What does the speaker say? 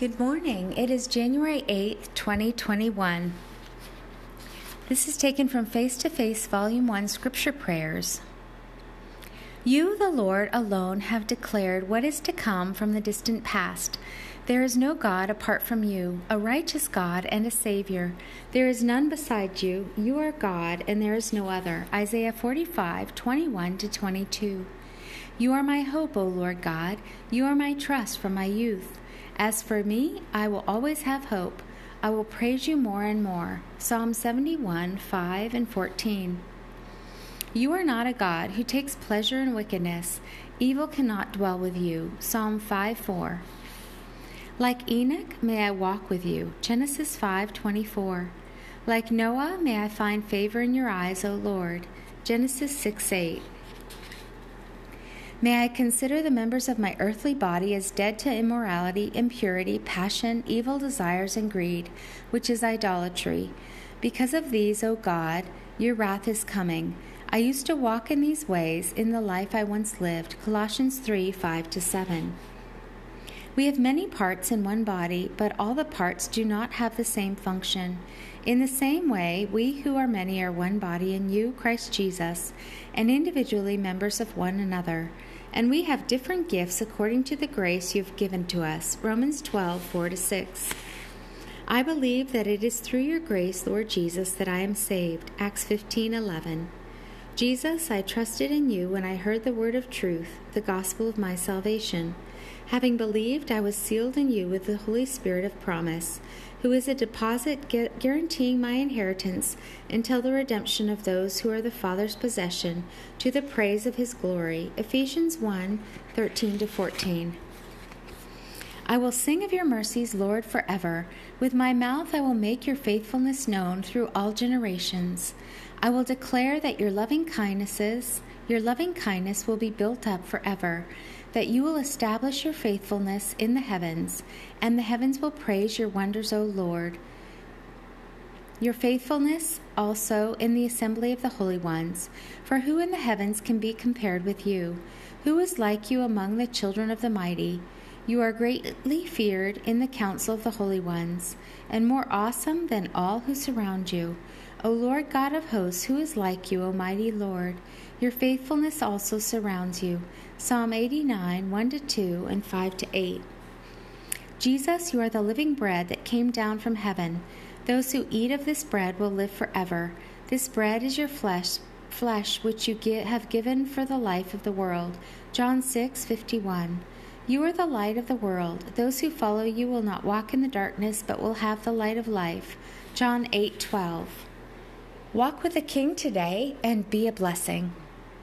Good morning. It is January 8th, 2021. This is taken from Face to Face, Volume 1, Scripture Prayers. You, the Lord, alone have declared what is to come from the distant past. There is no God apart from you, a righteous God and a Savior. There is none beside you. You are God, and there is no other. Isaiah 45, 21 to 22. You are my hope, O Lord God. You are my trust from my youth. As for me, I will always have hope. I will praise you more and more. Psalm 71, 5 and 14. You are not a God who takes pleasure in wickedness. Evil cannot dwell with you. Psalm 5, 4. Like Enoch, may I walk with you. Genesis 5:24. Like Noah, may I find favor in your eyes, O Lord. Genesis 6:8. May I consider the members of my earthly body as dead to immorality, impurity, passion, evil desires, and greed, which is idolatry. Because of these, O God, your wrath is coming. I used to walk in these ways in the life I once lived. Colossians 3 5 to 7. We have many parts in one body, but all the parts do not have the same function. In the same way, we who are many are one body in you, Christ Jesus, and individually members of one another. And we have different gifts according to the grace you have given to us. Romans 12, 4 6. I believe that it is through your grace, Lord Jesus, that I am saved. Acts 15, 11. Jesus, I trusted in you when I heard the word of truth, the gospel of my salvation. Having believed, I was sealed in you with the Holy Spirit of promise who is a deposit guaranteeing my inheritance until the redemption of those who are the Father's possession to the praise of his glory. Ephesians 1 13 14. I will sing of your mercies, Lord, forever. With my mouth I will make your faithfulness known through all generations. I will declare that your loving kindnesses, your loving kindness will be built up forever that you will establish your faithfulness in the heavens, and the heavens will praise your wonders, O Lord. Your faithfulness also in the assembly of the holy ones. For who in the heavens can be compared with you? Who is like you among the children of the mighty? You are greatly feared in the council of the holy ones, and more awesome than all who surround you. O Lord God of hosts, who is like you, O mighty Lord? Your faithfulness also surrounds you. Psalm 89, 1 2 and 5 8. Jesus, you are the living bread that came down from heaven. Those who eat of this bread will live forever. This bread is your flesh, flesh which you have given for the life of the world. John 6, 51. You are the light of the world. Those who follow you will not walk in the darkness, but will have the light of life. John 8, 12. Walk with the King today and be a blessing.